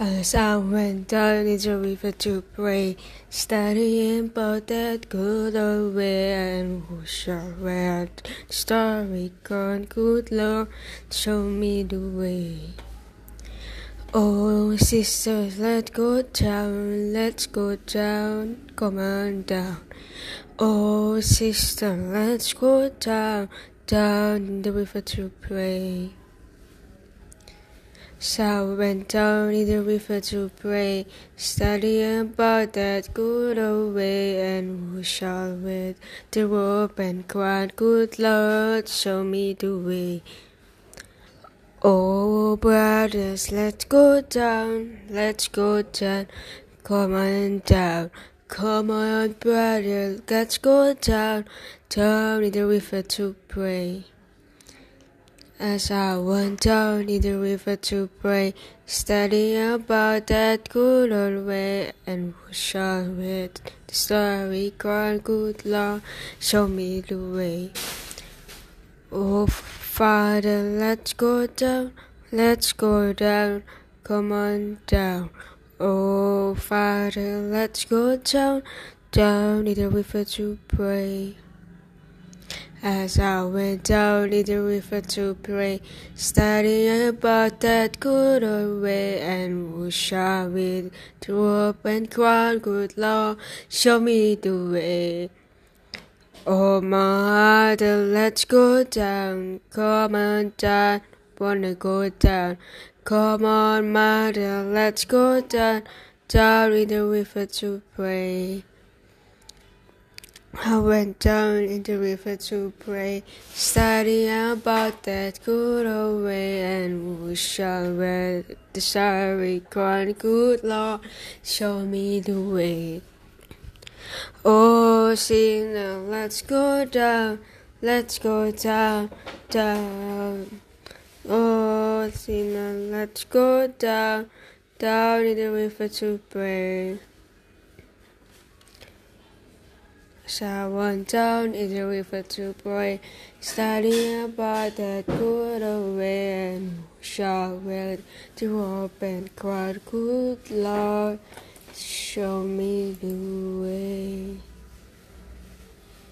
As I went down in the river to pray, studying about that good old way, and who shall read the story gone, good Lord, show me the way. Oh, sisters, let's go down, let's go down, come on down. Oh, sister, let's go down, down the river to pray. So went down in the river to pray, studying about that good old way, and who shall with the rope and cried, Good Lord, show me the way. Oh, brothers, let's go down, let's go down, come on down. Come on, brother, let's go down, down in the river to pray. As I went down in the river to pray, studying about that good old way, and shall read the story, God, good Lord, show me the way. Oh, Father, let's go down, let's go down, come on down. Oh, Father, let's go down, down in the river to pray. As I went down in the river to pray, studying about that good old way, and who shall with the rope and crown, good Lord, show me the way. Oh, my mother, let's go down, come on down, wanna go down. Come on, mother, let's go down, down in the river to pray. I went down in the river to pray, studying about that good old way, and who shall read the sorry crying, good Lord, show me the way. Oh, sinner, let's go down, let's go down, down. Oh, sinner, let's go down, down in the river to pray. So I went down in the river to pray, studying about that good old way, and shall read the open cried, Good Lord, show me the way.